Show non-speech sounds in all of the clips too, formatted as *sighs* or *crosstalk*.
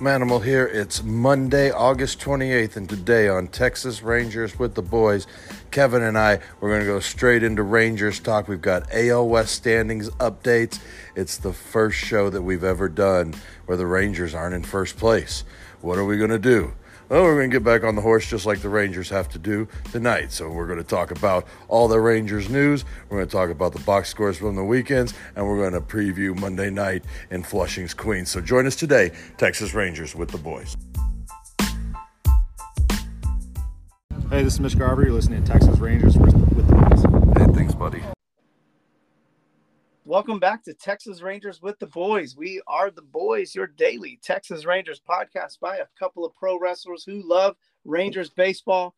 Manimal here. It's Monday, August 28th, and today on Texas Rangers with the boys, Kevin and I, we're going to go straight into Rangers talk. We've got AL West standings updates. It's the first show that we've ever done where the Rangers aren't in first place. What are we going to do? Well, we're going to get back on the horse just like the Rangers have to do tonight. So, we're going to talk about all the Rangers news. We're going to talk about the box scores from the weekends, and we're going to preview Monday night in Flushing's Queens. So, join us today, Texas Rangers with the boys. Hey, this is Mitch Garver. You're listening to Texas Rangers with the boys. Hey, thanks, buddy. Welcome back to Texas Rangers with the boys. We are the boys, your daily Texas Rangers podcast by a couple of pro wrestlers who love Rangers baseball.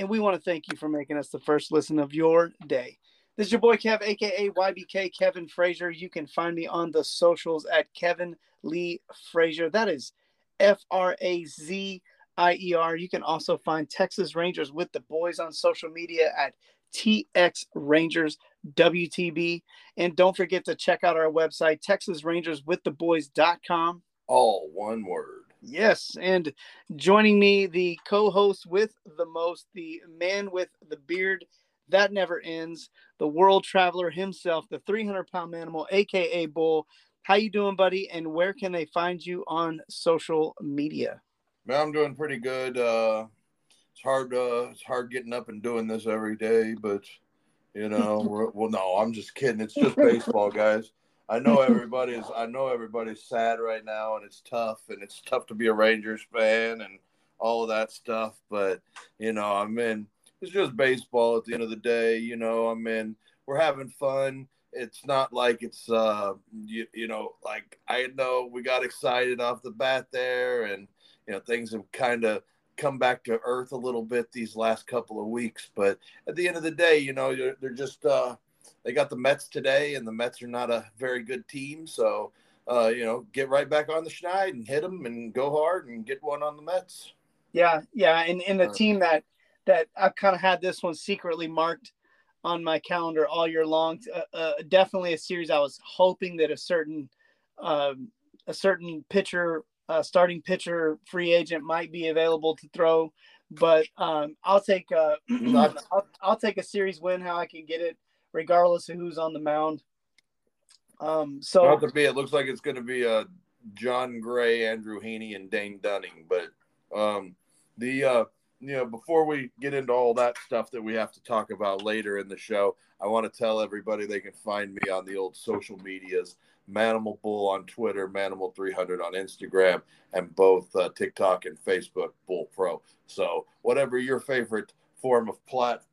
And we want to thank you for making us the first listen of your day. This is your boy Kev, aka YBK Kevin Frazier. You can find me on the socials at Kevin Lee Frazier. That is F R A Z I E R. You can also find Texas Rangers with the boys on social media at TX Rangers WTB. And don't forget to check out our website, TexasRangersWithTheBoys.com. All one word. Yes. And joining me, the co host with the most, the man with the beard that never ends, the world traveler himself, the 300 pound animal, AKA Bull. How you doing, buddy? And where can they find you on social media? Man, I'm doing pretty good. Uh, it's hard. Uh, it's hard getting up and doing this every day, but you know, *laughs* well, no, I'm just kidding. It's just baseball, guys. I know everybody's. I know everybody's sad right now, and it's tough, and it's tough to be a Rangers fan and all of that stuff. But you know, I mean, it's just baseball at the end of the day. You know, I mean, we're having fun. It's not like it's uh, you, you know, like I know we got excited off the bat there, and you know, things have kind of come back to earth a little bit these last couple of weeks. But at the end of the day, you know, they're, they're just uh, they got the Mets today, and the Mets are not a very good team. So uh, you know, get right back on the schneid and hit them and go hard and get one on the Mets. Yeah, yeah, and in the uh, team that that I've kind of had this one secretly marked on my calendar all year long. Uh, uh, definitely a series I was hoping that a certain um, a certain pitcher uh, starting pitcher free agent might be available to throw. But um, I'll take uh, *clears throat* I'll, I'll, take a series win how I can get it, regardless of who's on the mound. Um, so not to be, it looks like it's going to be a Jon Gray, Andrew Heaney, and Dane Dunning. But um, the uh, you know before we get into all that stuff that we have to talk about later in the show, I want to tell everybody they can find me on the old social medias. Manimal Bull on Twitter, Manimal300 on Instagram, and both uh, TikTok and Facebook, Bull Pro. So whatever your favorite form of plat-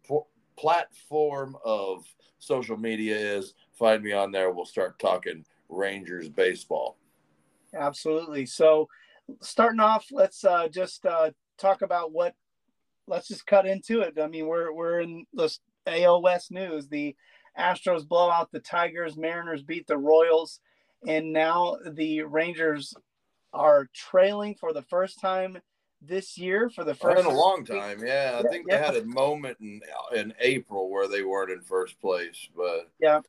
platform of social media is, find me on there. We'll start talking Rangers baseball. Absolutely. So starting off, let's uh, just uh, talk about what. Let's just cut into it. I mean, we're we're in the AL West news. The Astros blow out the Tigers, Mariners beat the Royals, and now the Rangers are trailing for the first time this year for the first in a long time. Yeah, I think yeah. they had a moment in in April where they weren't in first place, but yeah,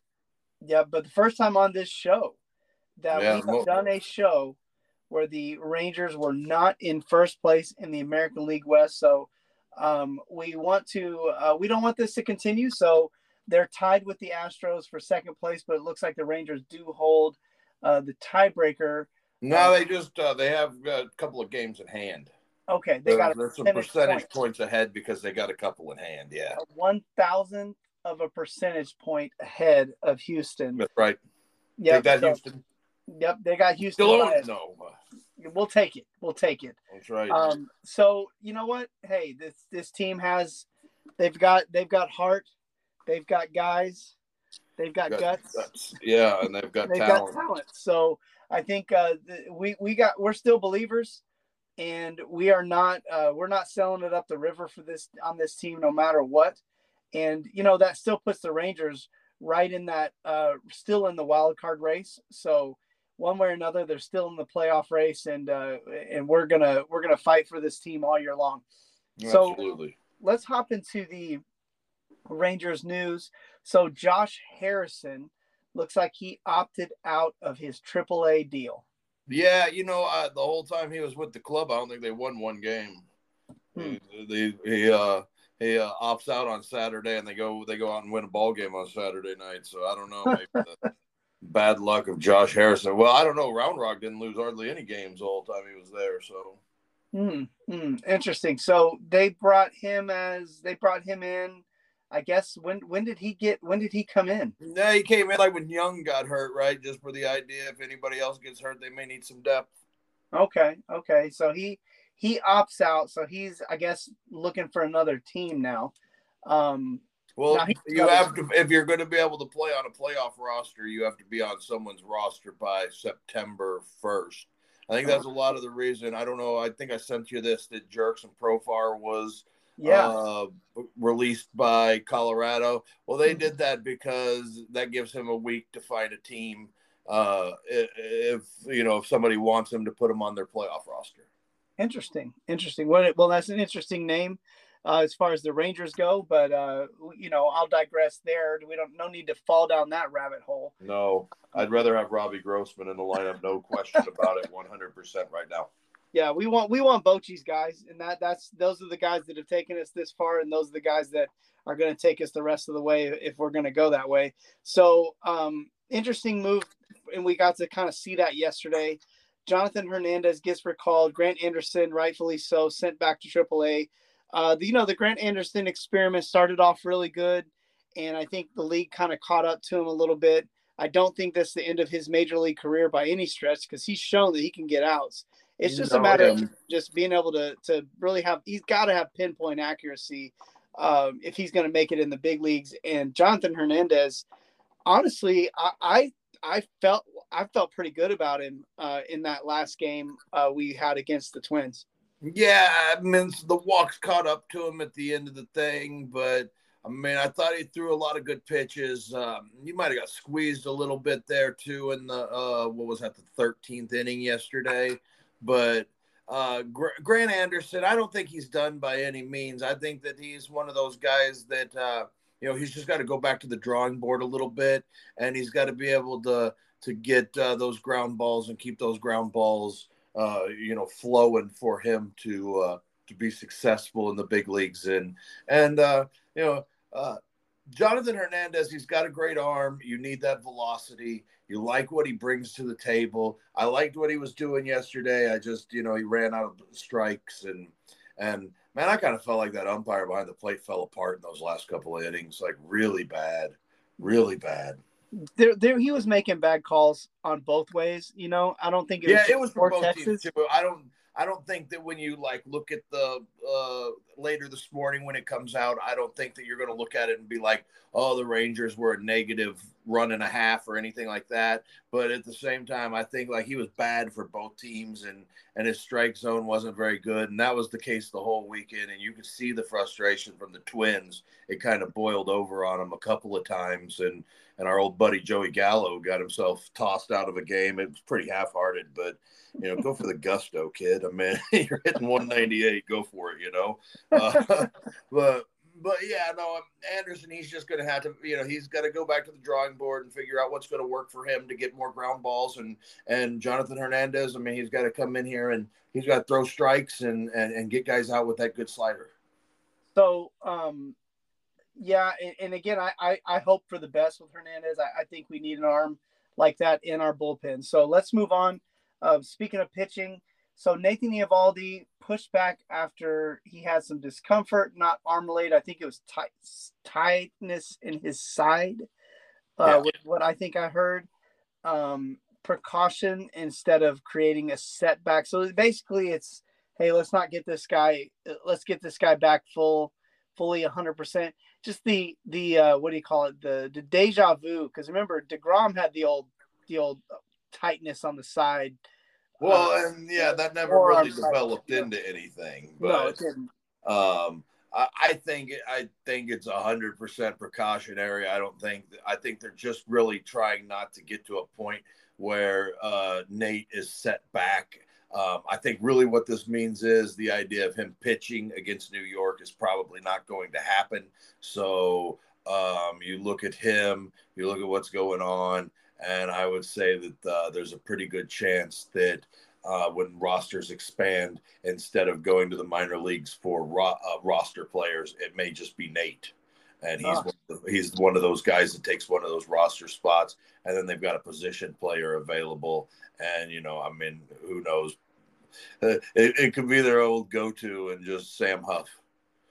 yeah. But the first time on this show that yeah, we have done a show where the Rangers were not in first place in the American League West, so um, we want to uh, we don't want this to continue. So they're tied with the Astros for second place, but it looks like the Rangers do hold uh, the tiebreaker. No, they just uh, they have a couple of games in hand. Okay, they got there's some percentage point. points ahead because they got a couple in hand. Yeah, one thousandth of a percentage point ahead of Houston. That's right. Yeah, that so, Houston. Yep, they got Houston. Still no. We'll take it. We'll take it. That's right. Um, so you know what? Hey, this this team has they've got they've got heart, they've got guys, they've got, got guts. guts. Yeah, and they've got they've talent. got talent. So I think uh, we we got we're still believers, and we are not uh, we're not selling it up the river for this on this team no matter what, and you know that still puts the Rangers right in that uh, still in the wild card race. So one way or another, they're still in the playoff race, and uh, and we're gonna we're gonna fight for this team all year long. Absolutely. So let's hop into the Rangers news. So Josh Harrison looks like he opted out of his AAA deal. Yeah, you know, uh, the whole time he was with the club, I don't think they won one game. Hmm. He, he uh he uh, opts out on Saturday, and they go they go out and win a ball game on Saturday night. So I don't know, *laughs* bad luck of Josh Harrison. Well, I don't know. Round Rock didn't lose hardly any games all the time he was there. So mm, mm, interesting. So they brought him as they brought him in. I guess when when did he get when did he come in? No, he came in like when Young got hurt, right? Just for the idea if anybody else gets hurt, they may need some depth. Okay, okay. So he he opts out, so he's I guess looking for another team now. Um, well, you have to if you're going to be able to play on a playoff roster, you have to be on someone's roster by September first. I think that's a lot of the reason. I don't know. I think I sent you this that Jurickson Profar was yeah uh, released by Colorado. Well, they did that because that gives him a week to find a team. Uh, if you know if somebody wants him to put him on their playoff roster. Interesting, interesting. Well, well, that's an interesting name uh, as far as the Rangers go, but uh, you know, I'll digress there. We don't no need to fall down that rabbit hole. No, I'd rather have Robbie Grossman in the lineup, no question about it, one hundred percent right now. Yeah, we want we want Bochy's guys, and that that's those are the guys that have taken us this far, and those are the guys that are going to take us the rest of the way if we're going to go that way. So, um, interesting move, and we got to kind of see that yesterday. Jonathan Hernandez gets recalled. Grant Anderson, rightfully so, sent back to AAA. Uh, the, you know, the Grant Anderson experiment started off really good, and I think the league kind of caught up to him a little bit. I don't think that's the end of his major league career by any stretch because he's shown that he can get outs. It's just a matter of just being able to to really have. He's got to have pinpoint accuracy um, if he's going to make it in the big leagues. And Jonathan Hernandez, honestly, I, I I felt I felt pretty good about him uh, in that last game uh, we had against the Twins. Yeah, I mean the walks caught up to him at the end of the thing, but I mean I thought he threw a lot of good pitches. Um, you might have got squeezed a little bit there too in the uh, what was that the thirteenth inning yesterday, but. Uh, Grant Anderson, I don't think he's done by any means. I think that he's one of those guys that uh, you know he's just got to go back to the drawing board a little bit, and he's got to be able to to get uh, those ground balls and keep those ground balls, uh, you know, flowing for him to uh, to be successful in the big leagues. And and uh, you know, Jonathan Hernandez, he's got a great arm. You need that velocity. You like what he brings to the table. I liked what he was doing yesterday. I just, you know, he ran out of strikes and and man, I kind of felt like that umpire behind the plate fell apart in those last couple of innings, like really bad, really bad. There, there, he was making bad calls on both ways. You know, I don't think it yeah, was it was for both Texas. teams too. I don't, I don't think that when you like look at the uh, later this morning when it comes out, I don't think that you're going to look at it and be like, "Oh, the Rangers were a negative run and a half" or anything like that. But at the same time, I think like he was bad for both teams, and and his strike zone wasn't very good, and that was the case the whole weekend. And you could see the frustration from the Twins. It kind of boiled over on him a couple of times, and and our old buddy Joey Gallo got himself tossed out of a game. It was pretty half-hearted, but you know, go for the gusto, kid. I mean, *laughs* you're hitting 198, go for it. You know, uh, *laughs* but but yeah, no, Anderson. He's just going to have to, you know, he's got to go back to the drawing board and figure out what's going to work for him to get more ground balls. And and Jonathan Hernandez. I mean, he's got to come in here and he's got to throw strikes and and and get guys out with that good slider. So, um, yeah, and, and again, I, I, I hope for the best with Hernandez. I, I think we need an arm like that in our bullpen. So let's move on. Uh, speaking of pitching, so Nathan Eovaldi pushed back after he had some discomfort, not arm related. I think it was tight, tightness in his side, uh, yeah. what I think I heard. Um, precaution instead of creating a setback. So basically, it's hey, let's not get this guy. Let's get this guy back full, fully 100. percent Just the the uh, what do you call it? The the deja vu. Because remember, deGrom had the old the old tightness on the side. Well, uh, and yeah, that never really developed into anything. But, no, it didn't. Um, I, I think I think it's a hundred percent precautionary. I don't think I think they're just really trying not to get to a point where uh, Nate is set back. Um, I think really what this means is the idea of him pitching against New York is probably not going to happen. So um, you look at him, you look at what's going on, and I would say that uh, there's a pretty good chance that uh, when rosters expand, instead of going to the minor leagues for ro- uh, roster players, it may just be Nate. And he's, Ah. one of the, he's one of those guys that takes one of those roster spots. And then they've got a position player available. And, you know, I mean, who knows? Uh, it, it could be their old go to and just Sam Huff.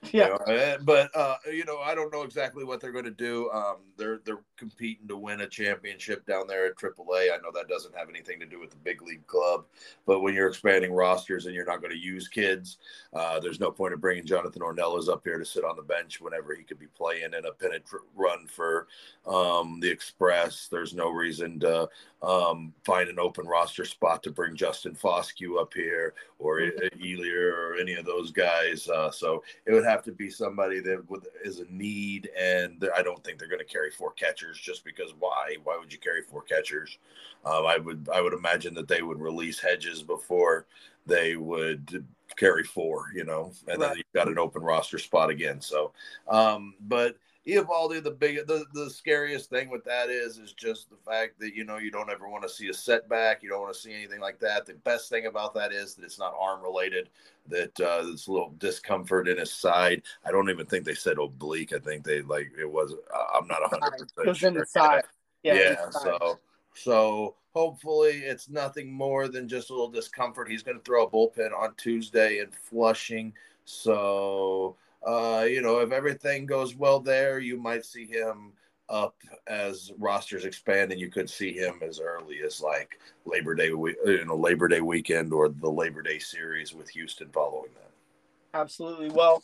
*laughs* you Yeah. know, uh, but uh, you know, I don't know exactly what they're going to do. Um, they're they're competing to win a championship down there at AAA. I know that doesn't have anything to do with the big league club, but when you're expanding rosters and you're not going to use kids, uh, there's no point of bringing Jonathan Ornelas up here to sit on the bench whenever he could be playing in a pennant run for um, the Express. There's no reason to um, find an open roster spot to bring Justin Foscue up here or mm or any of those guys. Uh, so it would have to be somebody that would, is a need, and I don't think they're going to carry four catchers just because why? Why would you carry four catchers? Um, I would I would imagine that they would release Hedges before they would carry four, you know, and Right. then you've got an open roster spot again. So, um, but Eovaldi, the big, the, the scariest thing with that is, is just the fact that, you know, you don't ever want to see a setback. You don't want to see anything like that. The best thing about that is that it's not arm related, that uh, there's a little discomfort in his side. I don't even think they said oblique. I think they like, it was, uh, I'm not a hundred It percent was in the side. Yeah. side. So, so hopefully it's nothing more than just a little discomfort. He's going to throw a bullpen on Tuesday in Flushing. So, uh, you know, if everything goes well there, you might see him up as rosters expand, and you could see him as early as like Labor Day, you know, Labor Day weekend or the Labor Day series with Houston following that. Absolutely. Well,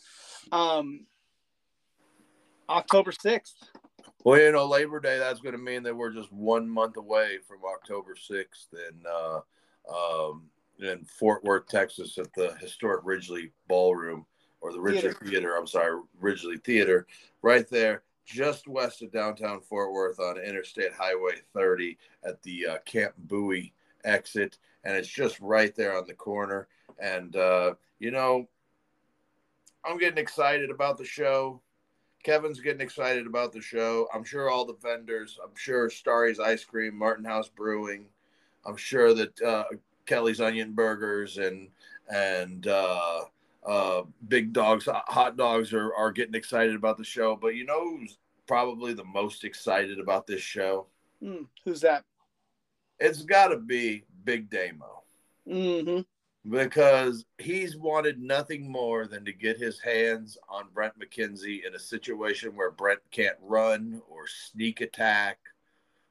um, October 6th. Well, you know, Labor Day, that's going to mean that we're just one month away from October 6th in, uh, um, in Fort Worth, Texas, at the historic Ridglea Ballroom or the Ridglea Theater. Theater. I'm sorry, Ridglea Theater, right there, just west of downtown Fort Worth on Interstate Highway 30 at the uh, Camp Bowie exit. And it's just right there on the corner. And, uh, you know, I'm getting excited about the show. Kevin's getting excited about the show. I'm sure all the vendors. I'm sure Starry's Ice Cream, Martin House Brewing. I'm sure that uh, Kelly's Onion Burgers and and uh, uh, Big Dogs Hot Dogs are are getting excited about the show. But you know who's probably the most excited about this show? Hmm, who's that? It's got to be Big Damo hmm because he's wanted nothing more than to get his hands on Brent McKenzie in a situation where Brent can't run or sneak attack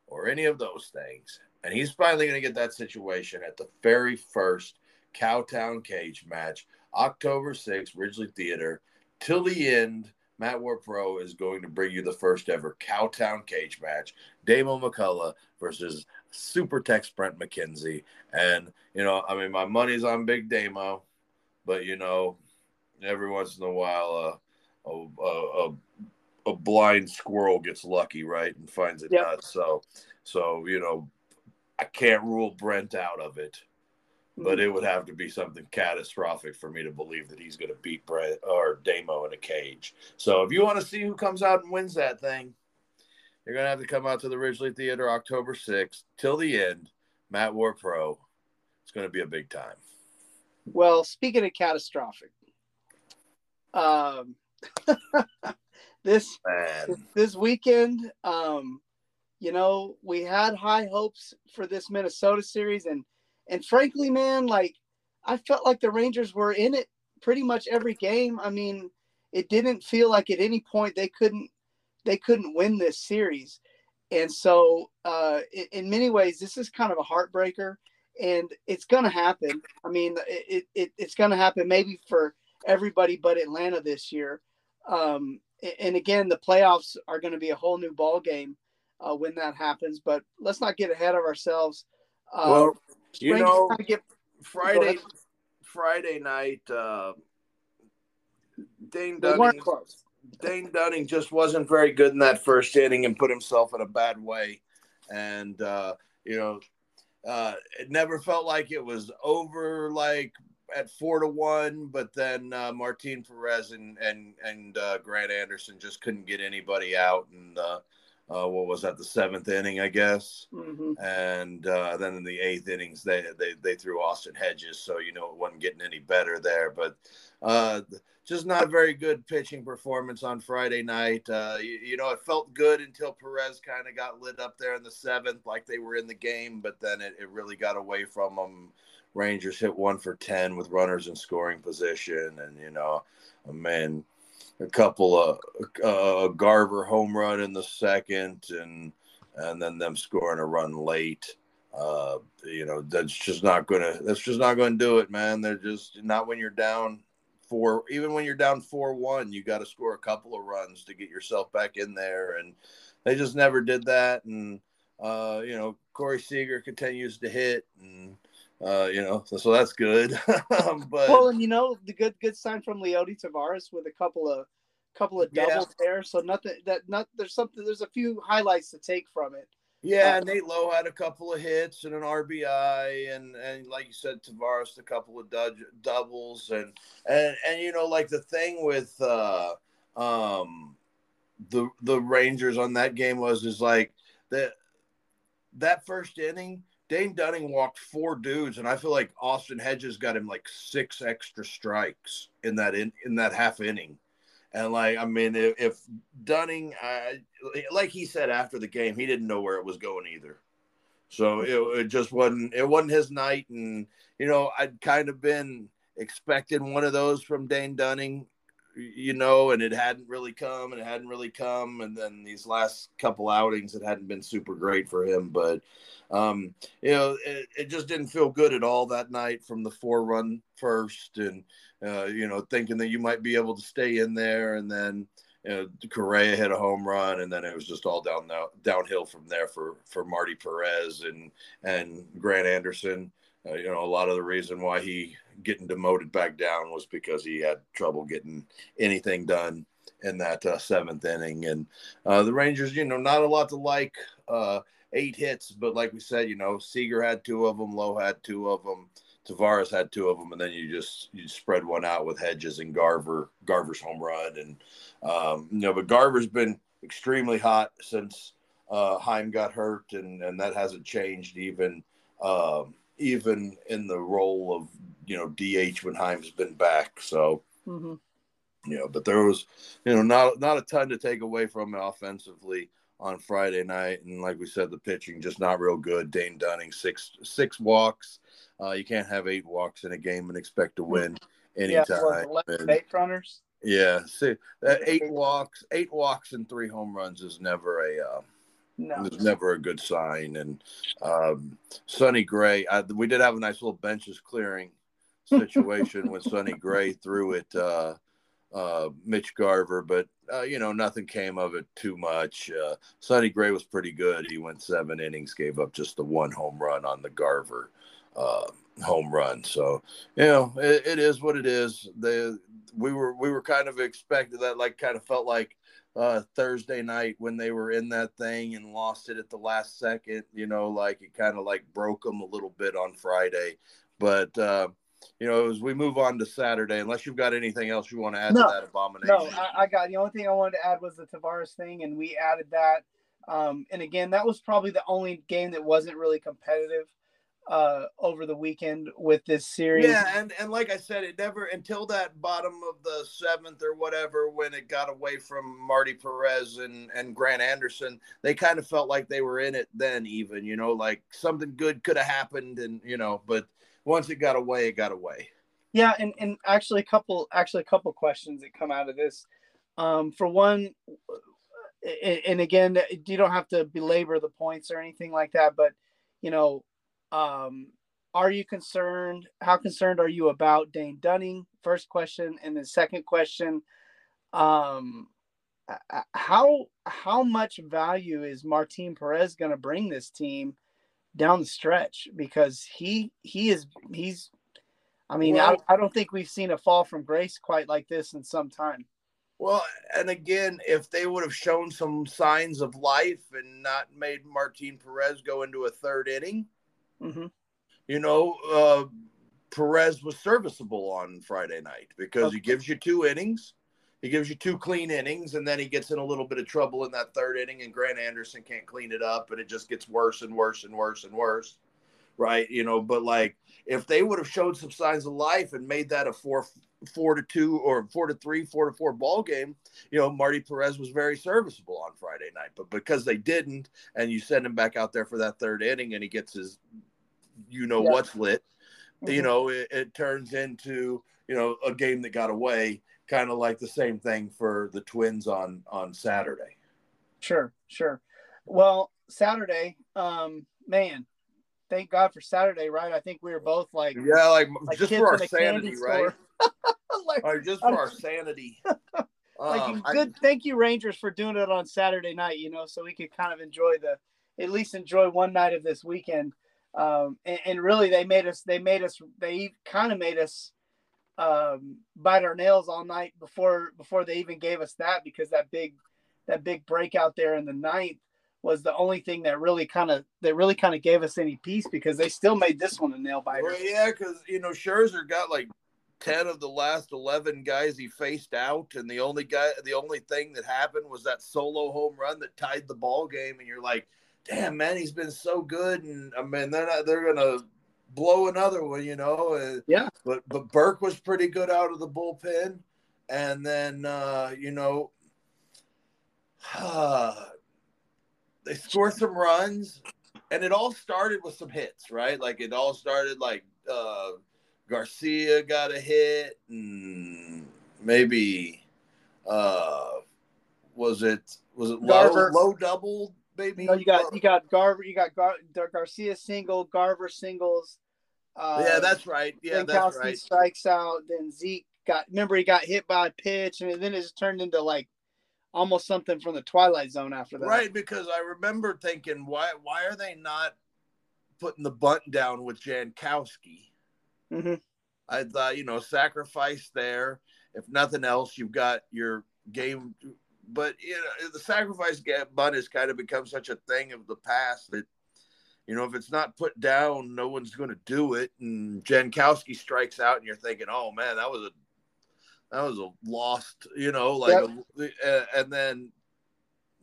or any of those things. And he's finally going to get that situation at the very first Cowtown Cage match, October 6th, Ridglea Theater. Till the end, Matt War Pro is going to bring you the first ever Cowtown Cage match. Damo McCullough versus Super Tex Brent McKenzie. And, you know, I mean, my money's on Big Damo, but, you know, every once in a while, uh, a, a, a, a blind squirrel gets lucky, right, and finds it Yep. nuts. So, so, you know, I can't rule Brent out of it, but Mm. it would have to be something catastrophic for me to believe that he's going to beat Brent or Damo in a cage. So, if you want to see who comes out and wins that thing, you're going to have to come out to the Ridglea Theater October 6th till the end. Matt War Pro. It's going to be a big time. Well, speaking of catastrophic, um, *laughs* this Man. this weekend, um, you know, we had high hopes for this Minnesota series, and and frankly, man, like I felt like the Rangers were in it pretty much every game. I mean, it didn't feel like at any point they couldn't they couldn't win this series, and so uh, in, in many ways, this is kind of a heartbreaker, and it's going to happen. I mean, it, it it's going to happen maybe for everybody but Atlanta this year. Um, and again, the playoffs are going to be a whole new ball game uh, when that happens. But let's not get ahead of ourselves. Uh, Well, you know, get Friday. Friday night, uh, Dane Dunning. Dane Dunning just wasn't very good in that first inning and put himself in a bad way. And, uh, you know, uh, it never felt like it was over like at four to one, but then uh, Martin Perez and, and, and uh, Grant Anderson just couldn't get anybody out. And, uh, uh, what was that the seventh inning, I guess, Mhm. and uh, then in the eighth innings they, they they threw Austin Hedges, so you know it wasn't getting any better there. But uh, just not a very good pitching performance on Friday night. Uh, you, you know it felt good until Perez kind of got lit up there in the seventh, like they were in the game, but then it, it really got away from them. Rangers hit one for ten with runners in scoring position, and you know, man a couple of uh, Garver home run in the second, and and then them scoring a run late. Uh, you know, that's just not gonna. That's just not gonna do it, man. They're just not when you're down four. Even when you're down four one, you got to score a couple of runs to get yourself back in there, and they just never did that. And uh, you know, Corey Seager continues to hit, and uh, you know, so, so that's good. *laughs* but Well, and you know the good good sign from Leody Taveras with a couple of couple of Yeah. doubles there. So nothing that not there's something there's a few highlights to take from it. Yeah, Uh, Nate Lowe had a couple of hits and an RBI, and and like you said, Taveras a couple of dud- doubles, and and and you know, like the thing with uh, um, the the Rangers on that game was is like that that first inning, Dane Dunning walked four dudes, and I feel like Austin Hedges got him like six extra strikes in that in in that half inning. And like, I mean, if, if Dunning, uh, like he said after the game, he didn't know where it was going either. So it, it just wasn't it wasn't his night, and you know I'd kind of been expecting one of those from Dane Dunning, you know, and it hadn't really come, and it hadn't really come, and then these last couple outings, it hadn't been super great for him, but um, you know, it, it just didn't feel good at all that night from the four run first, and uh, you know, thinking that you might be able to stay in there, and then you know, Correa hit a home run, and then it was just all down downhill from there for for Marty Perez and and Grant Anderson. Uh, you know, a lot of the reason why he getting demoted back down was because he had trouble getting anything done in that uh, seventh inning. And uh, the Rangers, you know, not a lot to like. Uh, eight hits, but like we said, you know, Seager had two of them, Lowe had two of them. Taveras had two of them, and then you just you spread one out with Hedges and Garver. Garver's home run, and um, you know, but Garver's been extremely hot since uh, Heim got hurt, and and that hasn't changed even um, even in the role of you know DH when Heim's been back. So Mm-hmm. you know, but there was you know not not a ton to take away from it offensively on Friday night, and like we said, the pitching just not real good. Dane Dunning six six walks. Uh, you can't have eight walks in a game and expect to win anytime. And- base runners. yeah, see, that eight walks, eight walks and three home runs is never a uh, No. is never a good sign. And um, Sonny Gray, I, we did have a nice little benches clearing situation when Sonny Gray threw it uh, uh, Mitch Garver, but uh, you know nothing came of it too much. Uh, Sonny Gray was pretty good. He went seven innings, gave up just the one home run on the Garver uh, home run. So you know it, it is what it is. The we were we were kind of expected that like kind of felt like uh Thursday night when they were in that thing and lost it at the last second, you know, like it kind of like broke them a little bit on Friday. But uh you know, as we move on to Saturday, unless you've got anything else you want to add No. to that abomination. No, I, I got the only thing I wanted to add was the Taveras thing, and we added that. Um, and again, that was probably the only game that wasn't really competitive uh, over the weekend with this series. Yeah, and and like I said, it never until that bottom of the seventh or whatever when it got away from Marty Perez and and Grant Anderson, they kind of felt like they were in it then. Even you know, like something good could have happened, and you know, but once it got away, it got away. Yeah, and, and actually a couple actually a couple questions that come out of this. Um, for one, and again, you don't have to belabor the points or anything like that, but you know, um, are you concerned? How concerned are you about Dane Dunning? First question, and then second question, um, how how much value is Martin Perez going to bring this team down the stretch? Because he he is he's I mean, Well- I, I don't think we've seen a fall from grace quite like this in some time. Well, and again, if they would have shown some signs of life and not made Martin Perez go into a third inning, hmm you know, uh, Perez was serviceable on Friday night because he gives you two innings. He gives you two clean innings, and then he gets in a little bit of trouble in that third inning, and Grant Anderson can't clean it up, and it just gets worse and worse and worse and worse, right? You know, but like if they would have showed some signs of life and made that a four four to two or four to three, four to four ball game, you know, Marty Perez was very serviceable on Friday night. But because they didn't, and you send him back out there for that third inning, and he gets his, you know, yeah. what's lit, mm-hmm. you know, it, it turns into you know a game that got away kind of like the same thing for the Twins on on Saturday. Sure, sure. Well, Saturday, um, man, thank God for Saturday, right? I think we were both like, yeah, like, like just for our sanity, right? *laughs* like, right, just for our sanity. *laughs* like um, good, I, thank you, Rangers, for doing it on Saturday night. You know, so we could kind of enjoy the, at least enjoy one night of this weekend. Um, and, and really, they made us, they made us, they kind of made us um, bite our nails all night before before they even gave us that because that big that big breakout there in the ninth was the only thing that really kind of that really kind of gave us any peace because they still made this one a nail biter. Well, yeah, because you know Scherzer got like ten of the last eleven guys he faced out, and the only guy, the only thing that happened was that solo home run that tied the ball game, and you're like, damn man, he's been so good, and I mean they're not they're gonna blow another one, you know. Yeah. But but Burke was pretty good out of the bullpen, and then uh, you know, uh, *sighs* they score some runs, and it all started with some hits, right? Like it all started like uh, Garcia got a hit, and maybe uh, was it was it low, low double Maybe no, you got you got Garver, you got Gar- Garcia single, Garver singles, uh, yeah, that's right. Yeah, then that's right. strikes out. Then Zeke got. Remember, he got hit by a pitch, and then it just turned into like almost something from the Twilight Zone after that. Right, because I remember thinking, why why are they not putting the bunt down with Jankowski? Mm-hmm. I thought, you know, sacrifice there. If nothing else, you've got your game. But you know, the sacrifice bunt has kind of become such a thing of the past that you know, if it's not put down, no one's going to do it. And Jankowski strikes out, and you're thinking, oh man, that was a that was a lost, you know, like, yep. a, and then,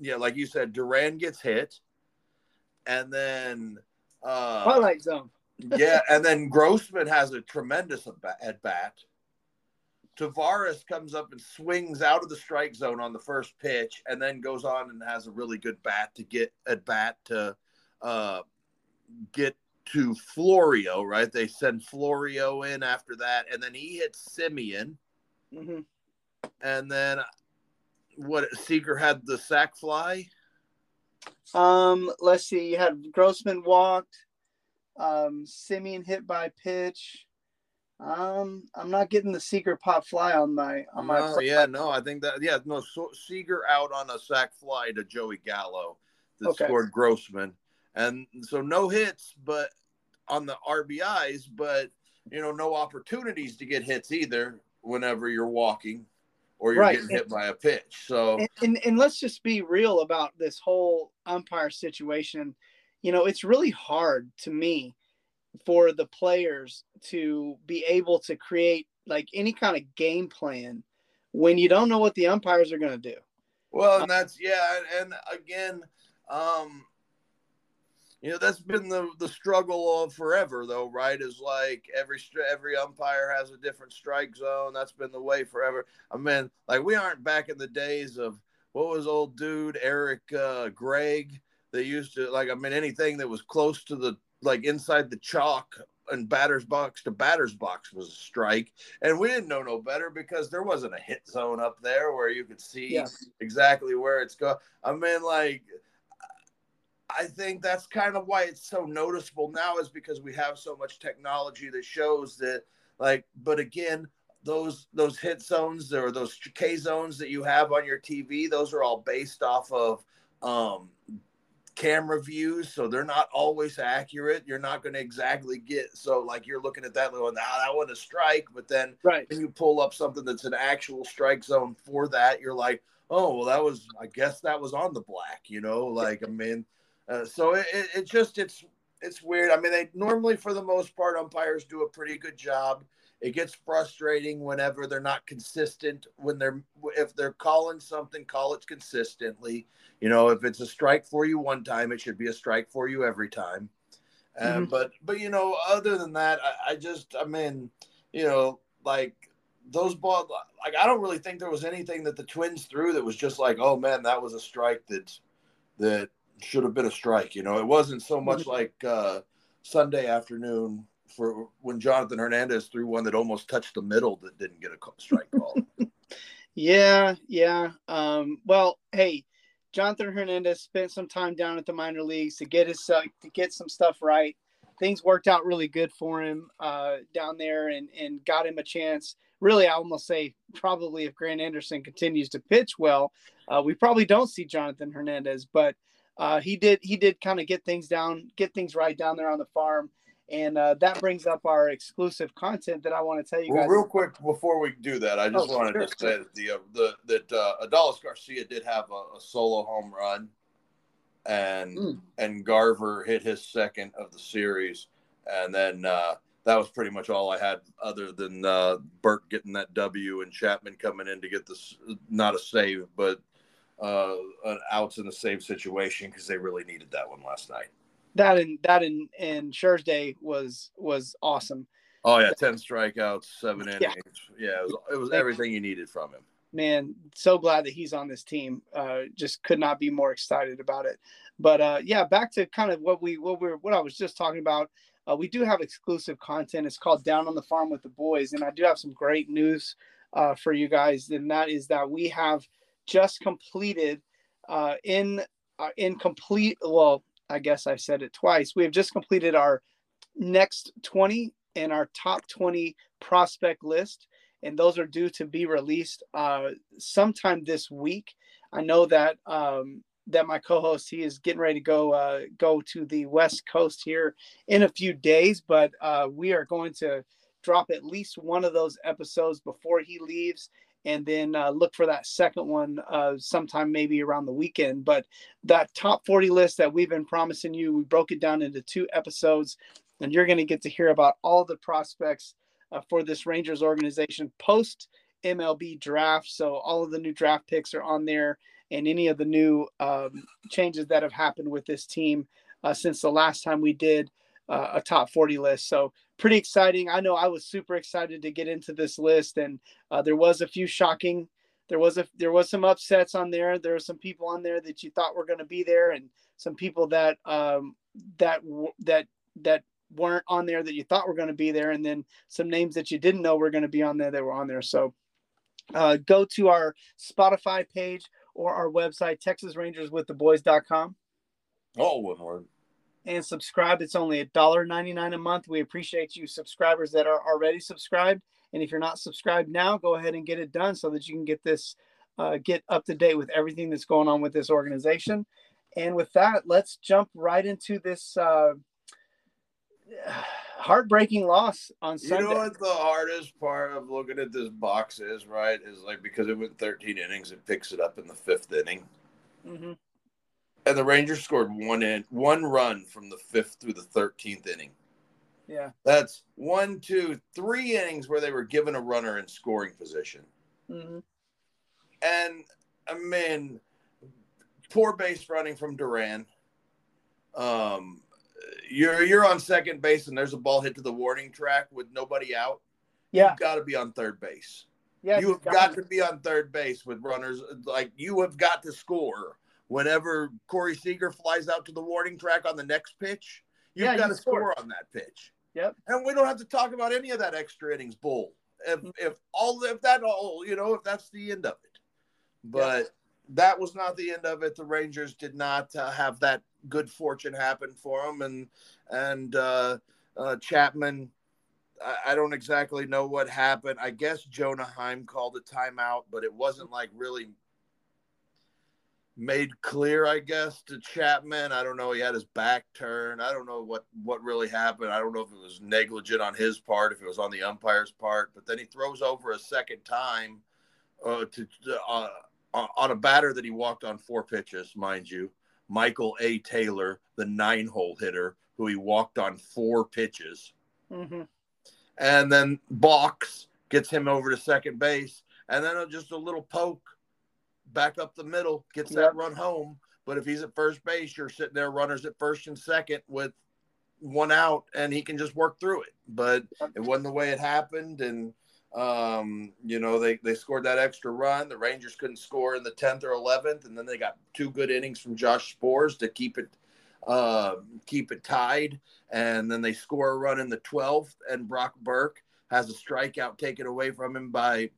yeah, like you said, Duran gets hit, and then uh, Twilight Zone. *laughs* yeah, and then Grossman has a tremendous at bat. Taveras comes up and swings out of the strike zone on the first pitch, and then goes on and has a really good bat to get at bat to uh, get to Floro, right? They send Floro in after that, and then he hits Semien, Mm-hmm. And then what? Seager had the sac fly. Um, let's see. You had Grossman walked. Um, Semien hit by pitch. Um, I'm not getting the Seager pop fly on my on my. No, yeah, no, I think that yeah, no. So, Seager out on a sac fly to Joey Gallo that okay. scored Grossman and so no hits, but on the RBIs, but you know no opportunities to get hits either whenever you're walking or you're right. getting hit and, by a pitch. So and, and, and let's just be real about this whole umpire situation. You know, it's really hard to me for the players to be able to create like any kind of game plan when you don't know what the umpires are going to do. Well, and that's yeah, and again, um, you know that's been the the struggle of forever though right? Is like every every umpire has a different strike zone. That's been the way forever. I mean like we aren't back in the days of what was old dude eric uh gregg? They used to like i mean anything that was close to the like inside the chalk and batter's box to batter's box was a strike and we didn't know no better because there wasn't a hit zone up there where you could see yeah. exactly where it's going i mean like I think that's kind of why it's so noticeable now is because we have so much technology that shows that like but again those those hit zones or those K zones that you have on your TV those are all based off of um camera views so they're not always accurate. You're not going to exactly get so like you're looking at that going ah that one a strike but then right. when you pull up something that's an actual strike zone for that you're like oh well that was i guess that was on the black you know like i mean uh, so it, it, it, just it's it's weird. I mean, they normally for the most part umpires do a pretty good job it gets frustrating whenever they're not consistent. When they're if they're calling something, call it consistently. You know, if it's a strike for you one time, it should be a strike for you every time. mm-hmm. But but you know, other than that, I, I just I mean, you know, like those ball Like I don't really think there was anything that the Twins threw that was just like, oh man, that was a strike that that should have been a strike. You know, it wasn't so much mm-hmm. like uh, Sunday afternoon for when Jonathan Hernandez threw one that almost touched the middle that didn't get a strike call. *laughs* yeah, yeah. Um, well, hey, Jonathan Hernandez spent some time down at the minor leagues to get his uh, to get some stuff right. Things worked out really good for him uh, down there, and and got him a chance. Really, I almost say probably if Grant Anderson continues to pitch well, uh, we probably don't see Jonathan Hernandez, but uh, he did he did kind of get things down, get things right down there on the farm. And uh, that brings up our exclusive content that I want to tell you well, guys. Real quick before we do that, I just oh, wanted sure, to say that the uh, the that uh, Garcia did have a, a solo home run, and mm. and Garver hit his second of the series, and then uh, that was pretty much all I had, other than uh, Burke getting that W and Chapman coming in to get this not a save, but uh, an outs in the save situation because they really needed that one last night that and that and and Thursday was was awesome. Oh yeah, ten strikeouts, seven innings. Yeah, yeah it was, it was everything you needed from him. Man, so glad that he's on this team. Uh, just could not be more excited about it. But uh, yeah, back to kind of what we what we what I was just talking about. Uh, we do have exclusive content. It's called Down on the Farm with the Boys, and I do have some great news uh, for you guys. And that is that we have just completed uh, in uh, in complete well I guess I said it twice. We have just completed our next 20 and our top 20 prospect list, and those are due to be released uh, sometime this week. I know that um, that my co-host he is getting ready to go uh, go to the West Coast here in a few days, but uh, we are going to drop at least one of those episodes before he leaves and then uh, look for that second one uh, sometime maybe around the weekend. But that top 40 list that we've been promising you, we broke it down into two episodes, and you're going to get to hear about all the prospects uh, for this Rangers organization post MLB draft. So all of the new draft picks are on there, and any of the new um, changes that have happened with this team uh, since the last time we did uh, a top 40 list. So pretty exciting. I know I was super excited to get into this list, and uh, there was a few shocking. There was a there was some upsets on there. There were some people on there that you thought were going to be there, and some people that um, that that that weren't on there that you thought were going to be there, and then some names that you didn't know were going to be on there that were on there. So uh, go to our Spotify page or our website, TexasRangersWithTheBoys.com. Oh, one word and subscribe. It's only $1.99 a month. We appreciate you subscribers that are already subscribed. And if you're not subscribed now, go ahead and get it done so that you can get this, uh, get up to date with everything that's going on with this organization. And with that, let's jump right into this uh, *sighs* heartbreaking loss on Sunday. You know what the hardest part of looking at this box is, right? Is like because it went 13 innings, it picks it up in the fifth inning. Mm-hmm and the Rangers scored one in one run from the fifth through the thirteenth inning. Yeah, that's one, two, three innings where they were given a runner in scoring position. Mm-hmm. And I mean, poor base running from Duran. Um, you're you're on second base and there's a ball hit to the warning track with nobody out. Yeah, you've got to be on third base. Yeah, you have got, got to be on third base with runners. Like you have got to score whenever Corey Seager flies out to the warning track on the next pitch, you've yeah, got to score. score on that pitch. Yep. And we don't have to talk about any of that extra innings bull. If mm-hmm. if all if that all you know if that's the end of it, but that was not the end of it. The Rangers did not uh, have that good fortune happen for them, and and uh, uh, Chapman. I, I don't exactly know what happened. I guess Jonah Heim called a timeout, but it wasn't like really made clear, I guess, to Chapman. I don't know. He had his back turned. I don't know what what really happened. I don't know if it was negligent on his part, if it was on the umpire's part. But then he throws over a second time uh, to uh, on a batter that he walked on four pitches, mind you. Michael A. Taylor, the nine hole hitter, who he walked on four pitches. Mm-hmm. and then box gets him over to second base, and then just a little poke back up the middle gets that run home. But if he's at first base, you're sitting there runners at first and second with one out, and he can just work through it. But it wasn't the way it happened, and um, you know they they scored that extra run. The Rangers couldn't score in the tenth or eleventh, and then they got two good innings from Josh Sborz to keep it uh, keep it tied, and then they score a run in the twelfth, and Brock Burke has a strikeout taken away from him by,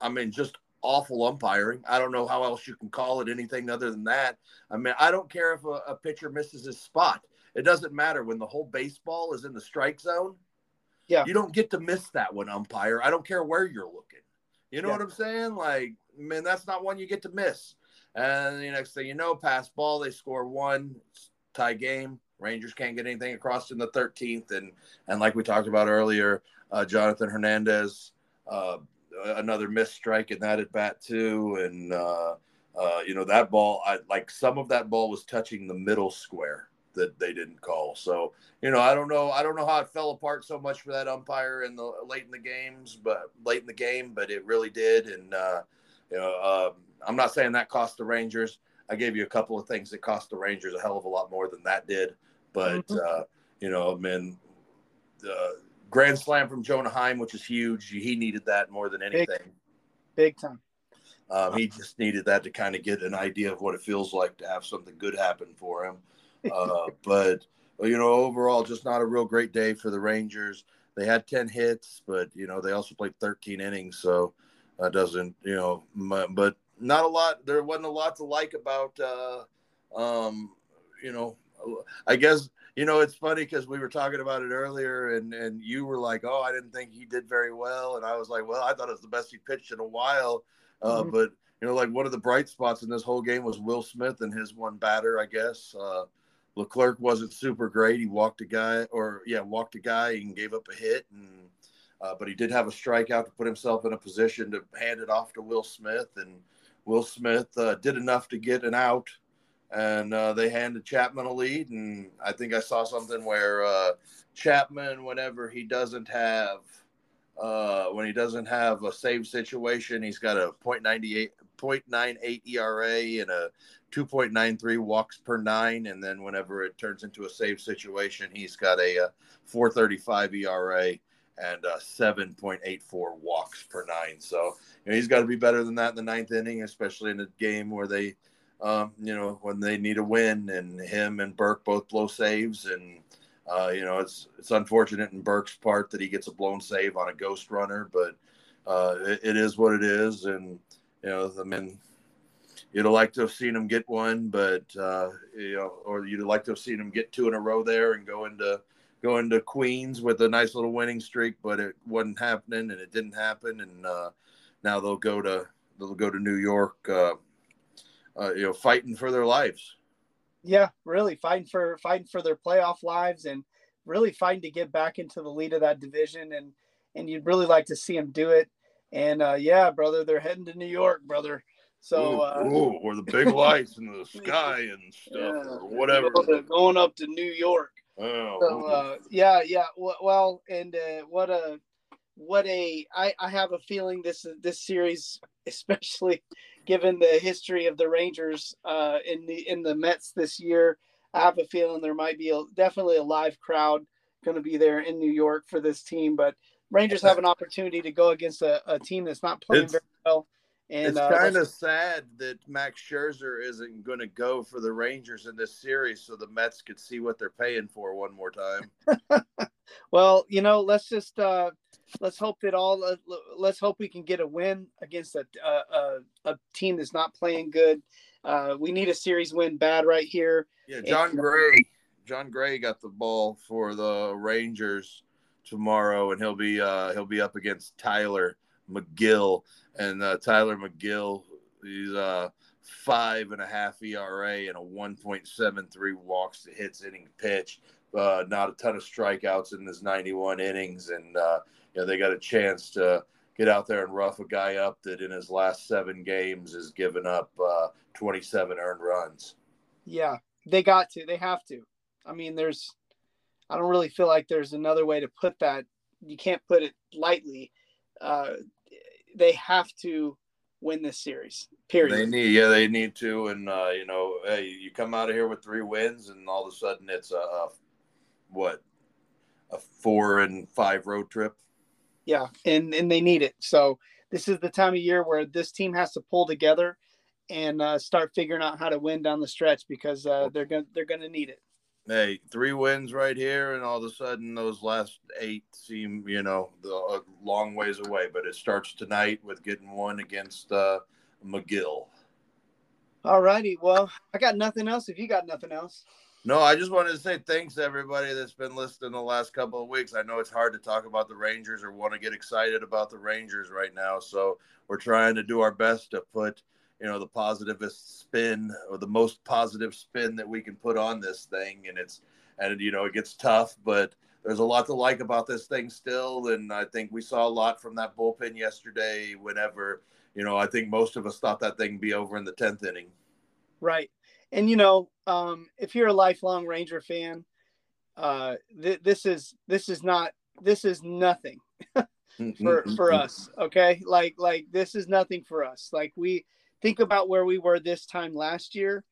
I mean, just awful umpiring. I don't know how else you can call it anything other than that. I mean, I don't care if a, a pitcher misses his spot. It doesn't matter when the whole baseball is in the strike zone. Yeah. You don't get to miss that one, umpire. I don't care where you're looking. You know yeah. what I'm saying? Like, man, that's not one you get to miss. And the next thing you know, pass ball, they score one, tie game. Rangers can't get anything across in the 13th, and and like we talked about earlier, uh, Jonathan Hernandez, uh, another missed strike in that at bat too, and uh, uh, you know that ball, I like some of that ball was touching the middle square that they didn't call. So you know, I don't know, I don't know how it fell apart so much for that umpire in the late in the games, but late in the game, but it really did, and uh, you know, um, I'm not saying that cost the Rangers. I gave you a couple of things that cost the Rangers a hell of a lot more than that did. But mm-hmm. uh, you know, I mean, the grand slam from Jonah Heim, which is huge. He needed that more than anything. Big, big time. Um, he just needed that to kind of get an idea of what it feels like to have something good happen for him. *laughs* Uh, but you know, overall, just not a real great day for the Rangers. They had ten hits, but you know, they also played 13 innings, so that doesn't, you know, but not a lot. There wasn't a lot to like about, uh, um, you know, I guess you know it's funny because we were talking about it earlier, and and you were like, "Oh, I didn't think he did very well," and I was like, "Well, I thought it was the best he pitched in a while." Uh, mm-hmm. But you know, like one of the bright spots in this whole game was Will Smith and his one batter. I guess uh, Leclerc wasn't super great. He walked a guy, or yeah, walked a guy and gave up a hit, and uh, but he did have a strikeout to put himself in a position to hand it off to Will Smith, and Will Smith uh, did enough to get an out and uh, they handed Chapman a lead. And I think I saw something where uh, Chapman, whenever he doesn't have uh, when he doesn't have a save situation, he's got a 0.98, 0.98 ERA and a 2.93 walks per nine. And then whenever it turns into a save situation, he's got a, a uh, 435 ERA and uh, 7.84 walks per nine. So you know, he's got to be better than that in the ninth inning, especially in a game where they um, you know, when they need a win, and him and Burke both blow saves, and uh, you know, it's it's unfortunate in Burke's part that he gets a blown save on a ghost runner, but uh, it, it is what it is, and you know, I mean, you'd liked to have seen him get one, but uh, you know, or you'd liked to have seen him get two in a row there and go into go into Queens with a nice little winning streak, but it wasn't happening, and it didn't happen, and uh, now they'll go to they'll go to New York uh, you know, fighting for their lives. Yeah, really fighting for fighting for their playoff lives and really fighting to get back into the lead of that division and and you'd really like to see them do it. And uh, yeah, brother, they're heading to New York, brother. So, uh, ooh, where the big *laughs* lights in the sky and stuff, yeah, or whatever. Going up to New York. Oh, so, uh, yeah, yeah. Well, and uh, what a, what a. I, I have a feeling this this series, *laughs* especially given the history of the Rangers uh, in the in the Mets this year, I have a feeling there might be a, definitely a live crowd going to be there in New York for this team. But Rangers have an opportunity to go against a, a team that's not playing it's, very well. And it's uh, kind of sad that Max Scherzer isn't going to go for the Rangers in this series, so the Mets could see what they're paying for one more time. *laughs* well, you know, let's just uh, let's hope that all uh, let's hope we can get a win against a a, a team that's not playing good. Uh, we need a series win bad right here. Yeah, Jon and, Gray. Jon Gray got the ball for the Rangers tomorrow, and he'll be uh, he'll be up against Tylor Megill, and uh, Tylor Megill. He's uh, five and a half ERA and a 1.73 walks to hits inning pitch. Uh, not a ton of strikeouts in his 91 innings, and uh, you know they got a chance to get out there and rough a guy up that in his last seven games has given up uh, 27 earned runs. Yeah, they got to. They have to. I mean, there's. I don't really feel like there's another way to put that you can't put it lightly. Uh, they have to win this series. Period. They need, yeah, they need to. And uh, you know, hey, you come out of here with three wins, and all of a sudden it's a, a what a four and five road trip. Yeah, and and they need it. So this is the time of year where this team has to pull together and uh, start figuring out how to win down the stretch because uh, they're gonna they're gonna need it. Hey, three wins right here, and all of a sudden those last eight seem you know the, a long ways away. But it starts tonight with getting one against uh, Megill. All righty. Well, I got nothing else. If you got nothing else. No, I just wanted to say thanks to everybody that's been listening the last couple of weeks. I know it's hard to talk about the Rangers or want to get excited about the Rangers right now, so we're trying to do our best to put you know the positivist spin or the most positive spin that we can put on this thing, and it's and you know it gets tough, but there's a lot to like about this thing still, and I think we saw a lot from that bullpen yesterday. Whenever you know, I think most of us thought that thing be over in the tenth inning. Right and you know, um, if you're a lifelong Ranger fan, uh, th- this is this is not this is nothing for for us. Okay, like like this is nothing for us. Like we think about where we were this time last year,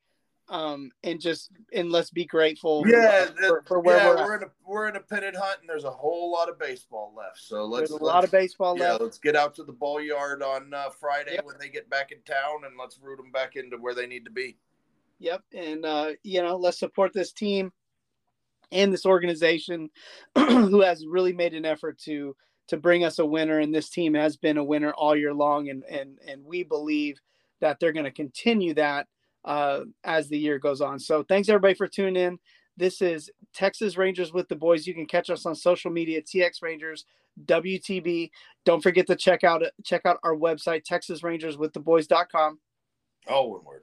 um, and just and let's be grateful. Yeah, for, for where yeah, we're, we're in a we're in a pennant hunt, and there's a whole lot of baseball left. So let's There's a let's, lot of baseball yeah, left. let's get out to the ball yard on uh, Friday Yep. when they get back in town, and let's root them back into where they need to be. Yep, and uh, you know, let's support this team and this organization *clears throat* who has really made an effort to to bring us a winner. And this team has been a winner all year long, and and and we believe that they're going to continue that uh, as the year goes on. So thanks everybody for tuning in. This is Texas Rangers with the boys. You can catch us on social media, TX Rangers WTB. Don't forget to check out check out our website, TexasRangersWithTheBoys.com. Oh, one word.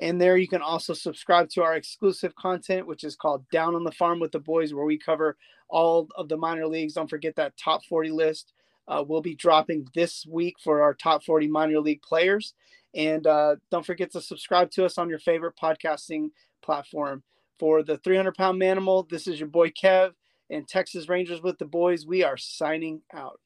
And there you can also subscribe to our exclusive content, which is called Down on the Farm with the Boys, where we cover all of the minor leagues. Don't forget that top 40 list uh, will be dropping this week for our top 40 minor league players. And uh, don't forget to subscribe to us on your favorite podcasting platform. For the 300 pound manimal, this is your boy Kev and Texas Rangers with the Boys. We are signing out.